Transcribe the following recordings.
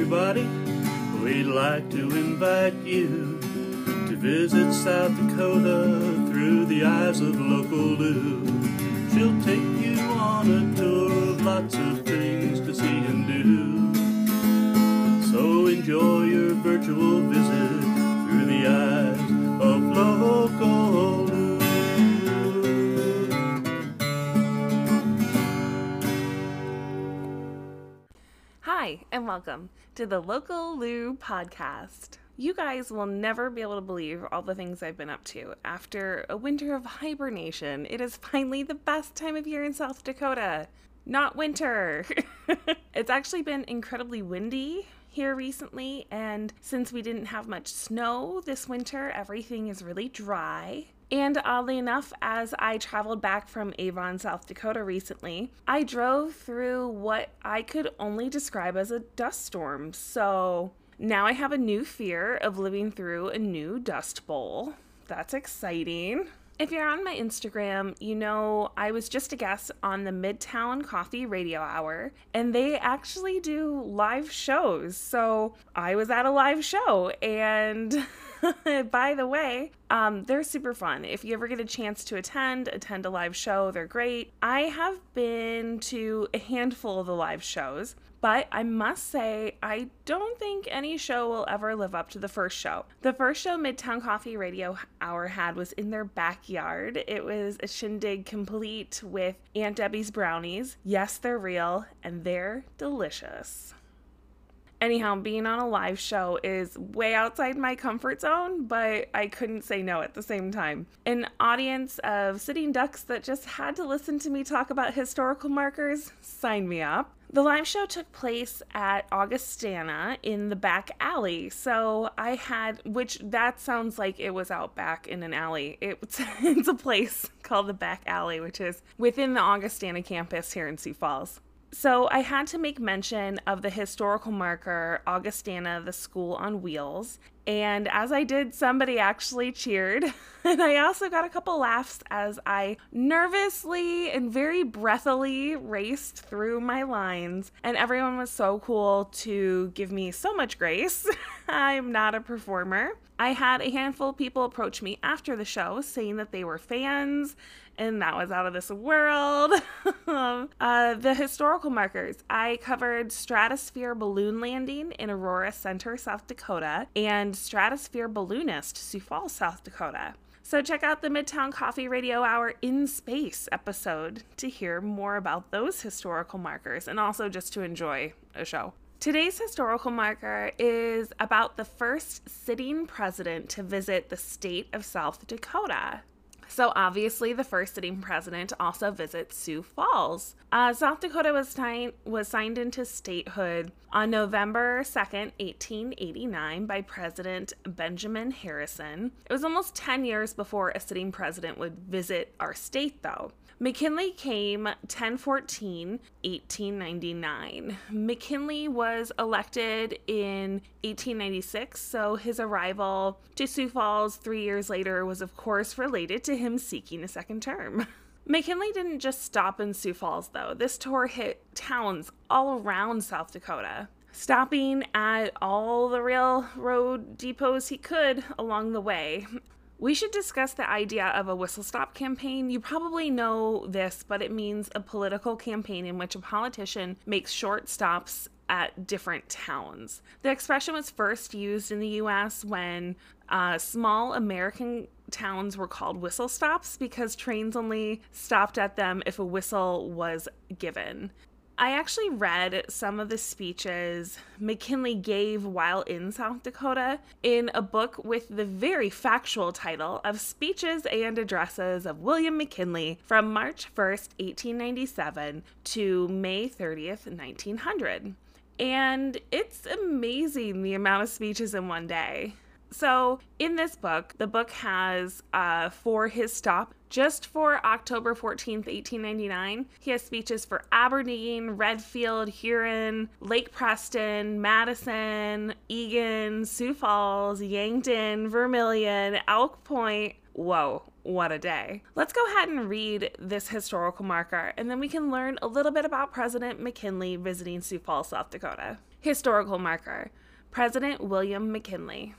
everybody. We'd like to invite you to visit South Dakota through the eyes of local Lou. She'll take you on a tour of lots of things to see and do. So enjoy your virtual visit through the eyes of local Lou. Hi, and welcome to the Local Lou podcast. You guys will never be able to believe all the things I've been up to. After a winter of hibernation, it is finally the best time of year in South Dakota. Not winter. it's actually been incredibly windy here recently, and since we didn't have much snow this winter, everything is really dry. And oddly enough, as I traveled back from Avon, South Dakota recently, I drove through what I could only describe as a dust storm. So now I have a new fear of living through a new dust bowl. That's exciting. If you're on my Instagram, you know I was just a guest on the Midtown Coffee Radio Hour, and they actually do live shows. So I was at a live show, and by the way, um, they're super fun. If you ever get a chance to attend, attend a live show, they're great. I have been to a handful of the live shows. But I must say, I don't think any show will ever live up to the first show. The first show Midtown Coffee Radio Hour had was in their backyard. It was a shindig complete with Aunt Debbie's brownies. Yes, they're real and they're delicious. Anyhow, being on a live show is way outside my comfort zone, but I couldn't say no at the same time. An audience of sitting ducks that just had to listen to me talk about historical markers, sign me up. The live show took place at Augustana in the back alley. So I had, which that sounds like it was out back in an alley. It's, it's a place called the back alley, which is within the Augustana campus here in Sioux Falls. So I had to make mention of the historical marker Augustana, the school on wheels. And as I did, somebody actually cheered. And I also got a couple laughs as I nervously and very breathily raced through my lines. And everyone was so cool to give me so much grace. I'm not a performer. I had a handful of people approach me after the show saying that they were fans and that was out of this world. uh, the historical markers I covered Stratosphere Balloon Landing in Aurora Center, South Dakota, and Stratosphere Balloonist, Sioux Falls, South Dakota. So check out the Midtown Coffee Radio Hour in Space episode to hear more about those historical markers and also just to enjoy a show. Today's historical marker is about the first sitting president to visit the state of South Dakota. So, obviously, the first sitting president also visits Sioux Falls. Uh, South Dakota was, signed was signed into statehood on November 2nd, 1889, by President Benjamin Harrison. It was almost 10 years before a sitting president would visit our state, though. McKinley came 1014 1899. McKinley was elected in 1896, so his arrival to Sioux Falls three years later was, of course, related to him seeking a second term. McKinley didn't just stop in Sioux Falls, though. This tour hit towns all around South Dakota, stopping at all the railroad depots he could along the way. We should discuss the idea of a whistle stop campaign. You probably know this, but it means a political campaign in which a politician makes short stops at different towns. The expression was first used in the US when uh, small American towns were called whistle stops because trains only stopped at them if a whistle was given. I actually read some of the speeches McKinley gave while in South Dakota in a book with the very factual title of Speeches and Addresses of William McKinley from March 1st, 1897 to May 30th, 1900. And it's amazing the amount of speeches in one day. So, in this book, the book has uh, for his stop just for October 14th, 1899. He has speeches for Aberdeen, Redfield, Huron, Lake Preston, Madison, Egan, Sioux Falls, Yankton, Vermilion, Elk Point. Whoa, what a day. Let's go ahead and read this historical marker, and then we can learn a little bit about President McKinley visiting Sioux Falls, South Dakota. Historical marker President William McKinley.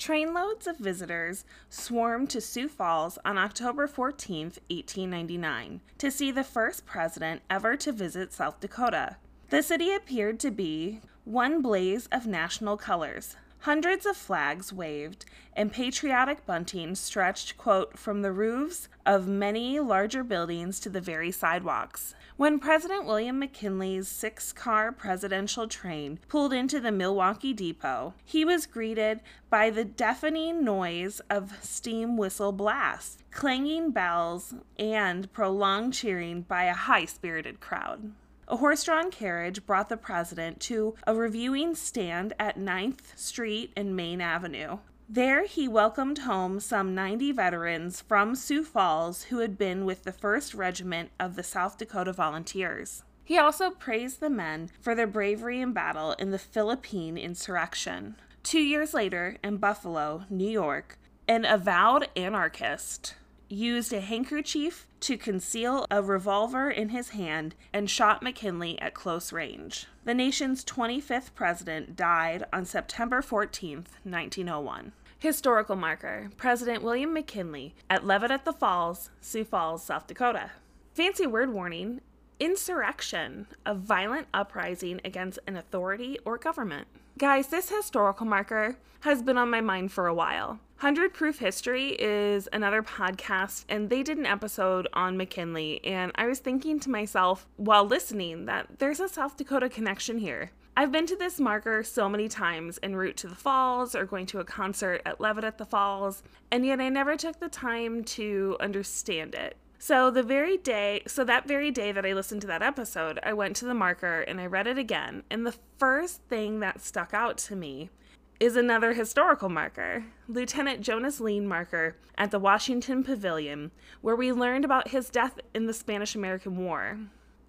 Trainloads of visitors swarmed to Sioux Falls on October 14, 1899, to see the first president ever to visit South Dakota. The city appeared to be one blaze of national colors. Hundreds of flags waved, and patriotic bunting stretched, quote, from the roofs of many larger buildings to the very sidewalks. When President William McKinley's six car presidential train pulled into the Milwaukee Depot, he was greeted by the deafening noise of steam whistle blasts, clanging bells, and prolonged cheering by a high spirited crowd. A horse drawn carriage brought the president to a reviewing stand at 9th Street and Main Avenue. There, he welcomed home some 90 veterans from Sioux Falls who had been with the 1st Regiment of the South Dakota Volunteers. He also praised the men for their bravery in battle in the Philippine insurrection. Two years later, in Buffalo, New York, an avowed anarchist used a handkerchief to conceal a revolver in his hand and shot McKinley at close range. The nation's 25th president died on September 14, 1901. Historical marker President William McKinley at Levitt at the Falls, Sioux Falls, South Dakota. Fancy word warning insurrection, a violent uprising against an authority or government. Guys, this historical marker has been on my mind for a while. 100 Proof History is another podcast, and they did an episode on McKinley. And I was thinking to myself while listening that there's a South Dakota connection here. I've been to this marker so many times en route to the falls or going to a concert at Levitt at the Falls, and yet I never took the time to understand it. So the very day, so that very day that I listened to that episode, I went to the marker and I read it again. And the first thing that stuck out to me is another historical marker, Lieutenant Jonas Lien marker at the Washington Pavilion, where we learned about his death in the Spanish American War,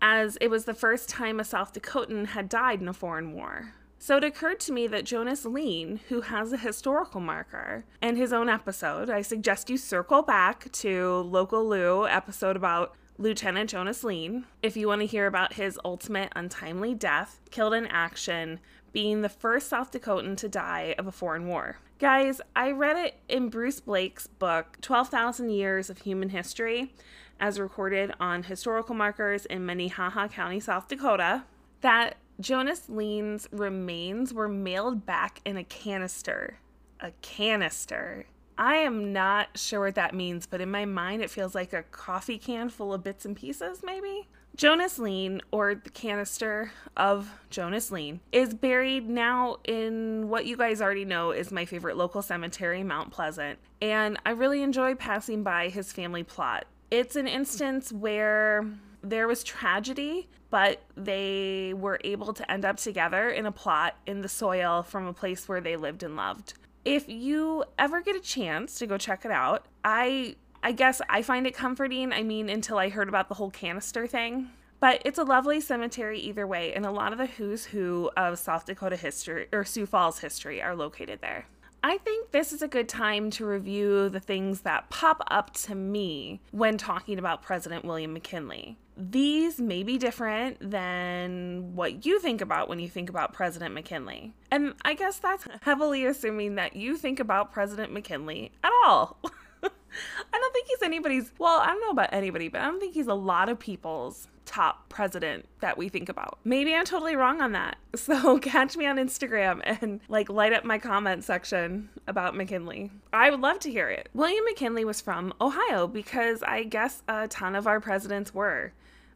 as it was the first time a South Dakotan had died in a foreign war. So it occurred to me that Jonas Lien, who has a historical marker and his own episode, I suggest you circle back to Local Lou episode about Lieutenant Jonas Lien if you want to hear about his ultimate untimely death, killed in action, being the first South Dakotan to die of a foreign war. Guys, I read it in Bruce Blake's book, 12,000 Years of Human History, as recorded on historical markers in Minnehaha County, South Dakota, that Jonas Lien's remains were mailed back in a canister. A canister. I am not sure what that means, but in my mind, it feels like a coffee can full of bits and pieces, maybe? Jonas Lien, or the canister of Jonas Lien, is buried now in what you guys already know is my favorite local cemetery, Mount Pleasant. And I really enjoy passing by his family plot. It's an instance where there was tragedy, but they were able to end up together in a plot in the soil from a place where they lived and loved. If you ever get a chance to go check it out, I I guess I find it comforting. I mean, until I heard about the whole canister thing. But it's a lovely cemetery either way, and a lot of the who's who of South Dakota history or Sioux Falls history are located there. I think this is a good time to review the things that pop up to me when talking about President William McKinley. These may be different than what you think about when you think about President McKinley. And I guess that's heavily assuming that you think about President McKinley at all. I don't think he's anybody's, well, I don't know about anybody, but I don't think he's a lot of people's top president that we think about. Maybe I'm totally wrong on that. So catch me on Instagram and like light up my comment section about McKinley. I would love to hear it. William McKinley was from Ohio because I guess a ton of our presidents were.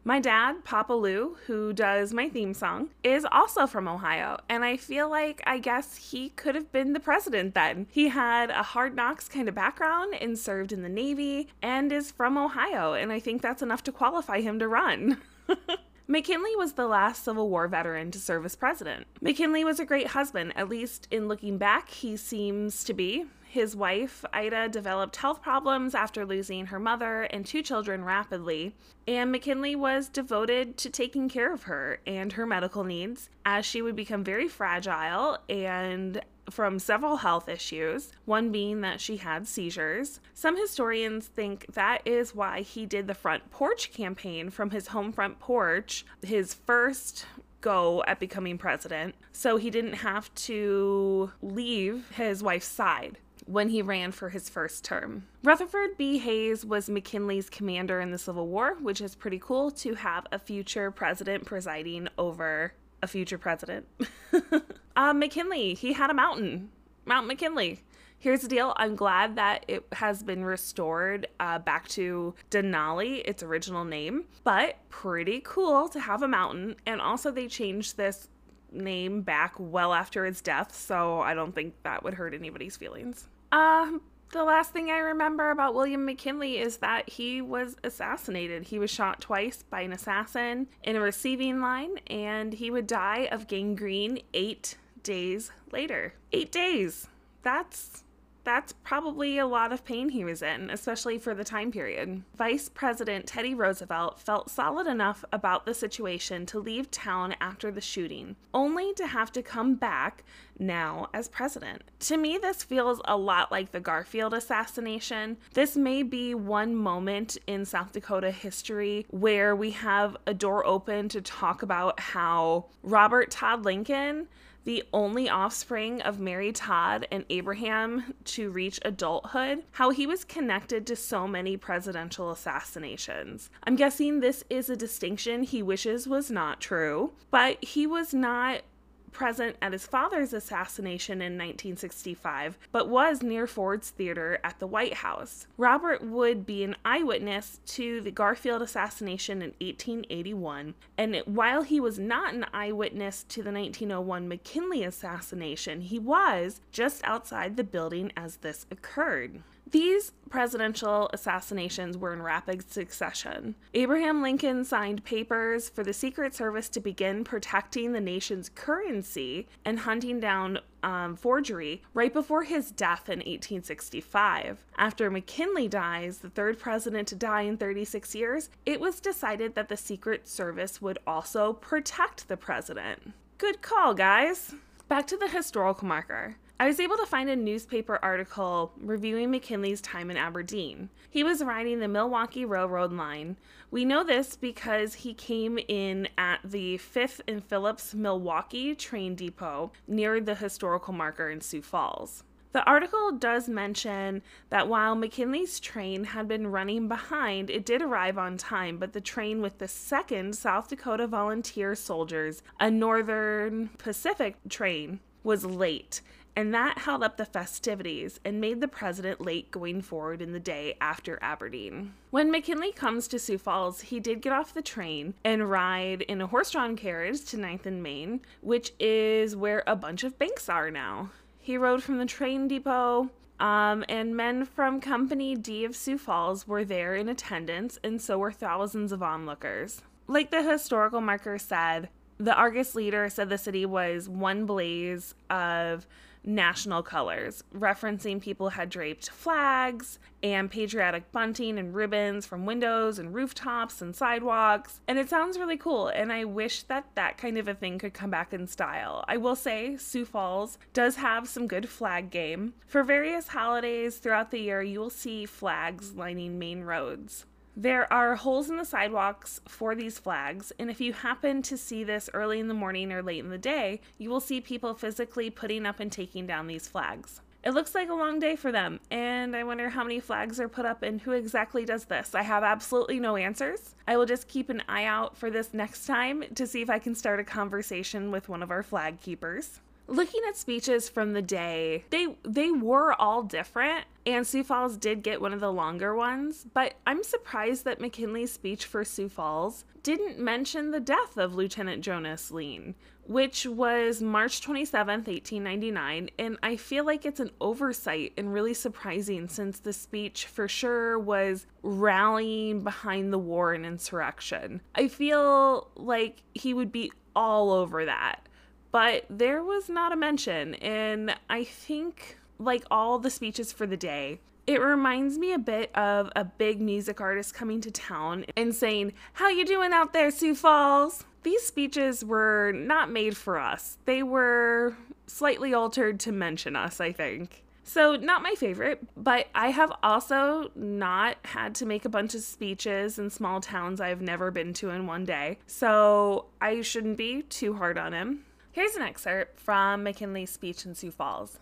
My dad, Papa Lou, who does my theme song, is also from Ohio. And I feel like I guess he could have been the president then. He had a hard knocks kind of background and served in the Navy and is from Ohio. And I think that's enough to qualify him to run. McKinley was the last Civil War veteran to serve as president. McKinley was a great husband, at least in looking back, he seems to be. His wife, Ida, developed health problems after losing her mother and two children rapidly, and McKinley was devoted to taking care of her and her medical needs as she would become very fragile and from several health issues, one being that she had seizures. Some historians think that is why he did the front porch campaign from his home front porch, his first go at becoming president, so he didn't have to leave his wife's side when he ran for his first term. Rutherford B. Hayes was McKinley's commander in the Civil War, which is pretty cool to have a future president presiding over a future president. uh, McKinley, he had a mountain, Mount McKinley. Here's the deal I'm glad that it has been restored uh, back to Denali, its original name, but pretty cool to have a mountain. And also, they changed this name back well after his death, so I don't think that would hurt anybody's feelings. Um, the last thing I remember about William McKinley is that he was assassinated. He was shot twice by an assassin in a receiving line, and he would die of gangrene eight days later. Eight days. That's that's probably a lot of pain he was in, especially for the time period. Vice President Teddy Roosevelt felt solid enough about the situation to leave town after the shooting, only to have to come back now as president. To me, this feels a lot like the Garfield assassination. This may be one moment in South Dakota history where we have a door open to talk about how Robert Todd Lincoln the only offspring of Mary Todd and Abraham to reach adulthood, how he was connected to so many presidential assassinations. I'm guessing this is a distinction he wishes was not true, but he was not present at his father's assassination in 1965, but was near Ford's Theater at the White House. Robert would be an eyewitness to the Garfield assassination in 1881, and while he was not an eyewitness to the 1901 McKinley assassination, he was just outside the building as this occurred. These presidential assassinations were in rapid succession. Abraham Lincoln signed papers for the Secret Service to begin protecting the nation's currency and hunting down um, forgery right before his death in 1865. After McKinley dies, the third president to die in 36 years, it was decided that the Secret Service would also protect the president. Good call, guys. Back to the historical marker. I was able to find a newspaper article reviewing McKinley's time in Aberdeen. He was riding the Milwaukee Railroad line. We know this because he came in at the 5th and Phillips Milwaukee train depot near the historical marker in Sioux Falls. The article does mention that while McKinley's train had been running behind, it did arrive on time, but the train with the second South Dakota Volunteer Soldiers, a Northern Pacific train, was late and that held up the festivities and made the president late going forward in the day after Aberdeen. When McKinley comes to Sioux Falls, he did get off the train and ride in a horse drawn carriage to 9th and Main, which is where a bunch of banks are now. He rode from the train depot. Um, and men from Company D of Sioux Falls were there in attendance, and so were thousands of onlookers. Like the historical marker said, the Argus leader said the city was one blaze of national colors, referencing people had draped flags and patriotic bunting and ribbons from windows and rooftops and sidewalks. And it sounds really cool, and I wish that that kind of a thing could come back in style. I will say, Sioux Falls does have some good flag game. For various holidays throughout the year, you will see flags lining main roads. There are holes in the sidewalks for these flags, and if you happen to see this early in the morning or late in the day, you will see people physically putting up and taking down these flags. It looks like a long day for them, and I wonder how many flags are put up and who exactly does this. I have absolutely no answers. I will just keep an eye out for this next time to see if I can start a conversation with one of our flag keepers looking at speeches from the day, they they were all different, and Sioux Falls did get one of the longer ones. But I'm surprised that McKinley's speech for Sioux Falls didn't mention the death of Lieutenant Jonas Lien, which was March 27th, 1899. And I feel like it's an oversight and really surprising since the speech for sure was rallying behind the war and insurrection. I feel like he would be all over that but there was not a mention. And I think, like all the speeches for the day, it reminds me a bit of a big music artist coming to town and saying, "How you doing out there, Sioux Falls?" These speeches were not made for us. They were slightly altered to mention us, I think. So, not my favorite, but I have also not had to make a bunch of speeches in small towns I've never been to in one day. So, I shouldn't be too hard on him. Here's an excerpt from McKinley's speech in Sioux Falls.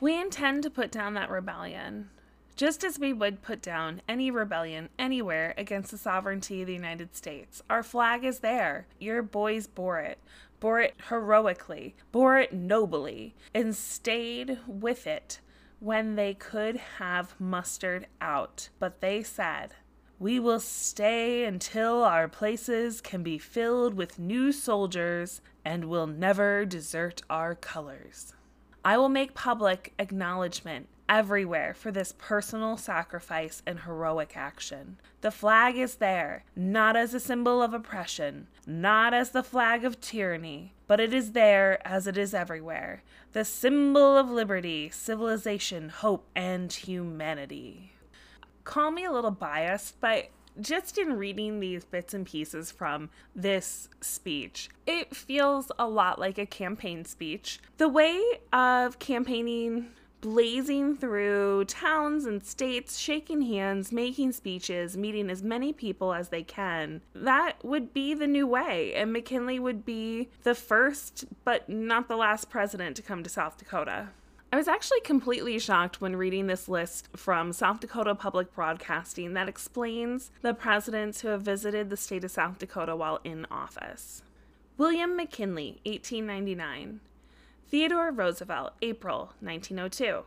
We intend to put down that rebellion, just as we would put down any rebellion anywhere against the sovereignty of the United States. Our flag is there. Your boys bore it bore it heroically, bore it nobly, and stayed with it when they could have mustered out. But they said, We will stay until our places can be filled with new soldiers and will never desert our colors. I will make public acknowledgement everywhere for this personal sacrifice and heroic action. The flag is there, not as a symbol of oppression, not as the flag of tyranny, but it is there as it is everywhere the symbol of liberty, civilization, hope, and humanity. Call me a little biased, but just in reading these bits and pieces from this speech, it feels a lot like a campaign speech. The way of campaigning blazing through towns and states, shaking hands, making speeches, meeting as many people as they can. That would be the new way, and McKinley would be the first, but not the last president to come to South Dakota. I was actually completely shocked when reading this list from South Dakota Public Broadcasting that explains the presidents who have visited the state of South Dakota while in office. William McKinley, 1899. Theodore Roosevelt, April 1902.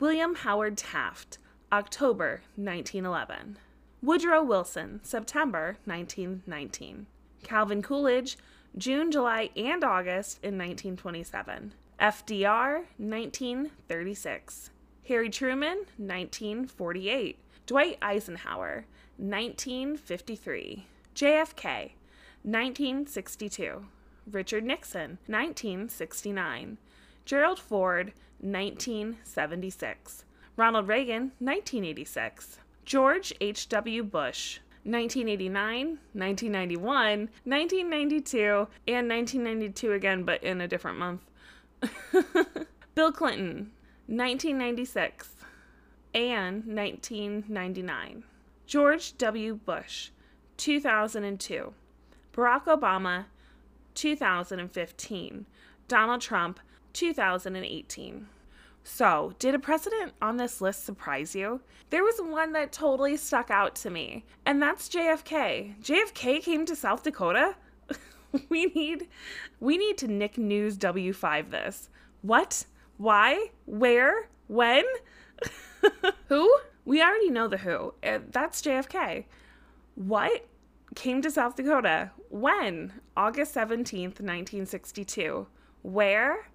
William Howard Taft, October 1911. Woodrow Wilson, September 1919. Calvin Coolidge, June, July, and August in 1927. FDR, 1936. Harry Truman, 1948. Dwight Eisenhower, 1953. JFK, 1962. Richard Nixon, 1969. Gerald Ford, 1976. Ronald Reagan, 1986. George H.W. Bush, 1989, 1991, 1992, and 1992 again, but in a different month. Bill Clinton, 1996 and 1999. George W. Bush, 2002. Barack Obama, 2015. Donald Trump, 2018. So, did a president on this list surprise you? There was one that totally stuck out to me, and that's JFK. JFK came to South Dakota? we need we need to Nick News W5 this. What? Why? Where? When? who? We already know the who. Uh, that's JFK. What? came to South Dakota. When? August 17th, 1962. Where?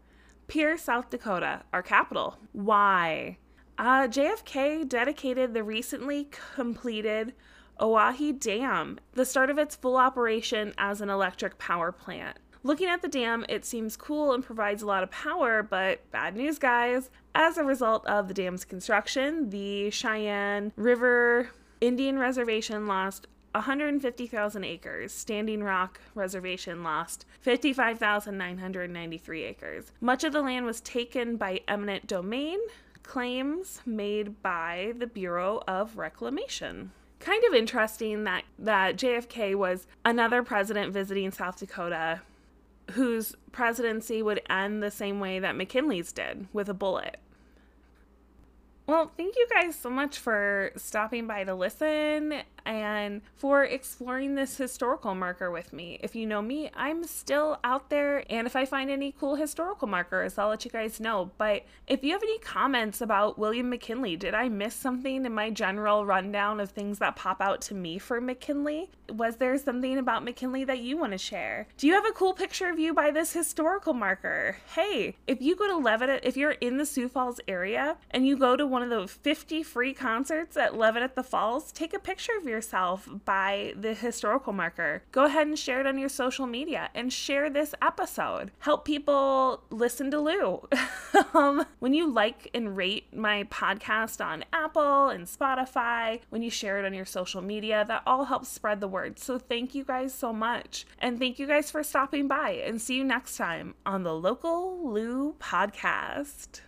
Pierre, South Dakota, our capital. Why? Uh, JFK dedicated the recently completed Oahe Dam, the start of its full operation as an electric power plant. Looking at the dam, it seems cool and provides a lot of power, but bad news, guys. As a result of the dam's construction, the Cheyenne River Indian Reservation lost 150,000 acres. Standing Rock Reservation lost 55,993 acres. Much of the land was taken by eminent domain claims made by the Bureau of Reclamation. Kind of interesting that, that JFK was another president visiting South Dakota whose presidency would end the same way that McKinley's did with a bullet. Well, thank you guys so much for stopping by to listen and for exploring this historical marker with me. If you know me, I'm still out there, and if I find any cool historical markers, I'll let you guys know. But if you have any comments about William McKinley, did I miss something in my general rundown of things that pop out to me for McKinley? Was there something about McKinley that you want to share? Do you have a cool picture of you by this historical marker? Hey, if you go to Levitt, if you're in the Sioux Falls area and you go to one of the 50 free concerts at Levitt at the Falls, take a picture of yourself by the historical marker. Go ahead and share it on your social media and share this episode. Help people listen to Lou. um, when you like and rate my podcast on Apple and Spotify, when you share it on your social media, that all helps spread the word. So thank you guys so much. And thank you guys for stopping by and see you next time on the Local Lou podcast.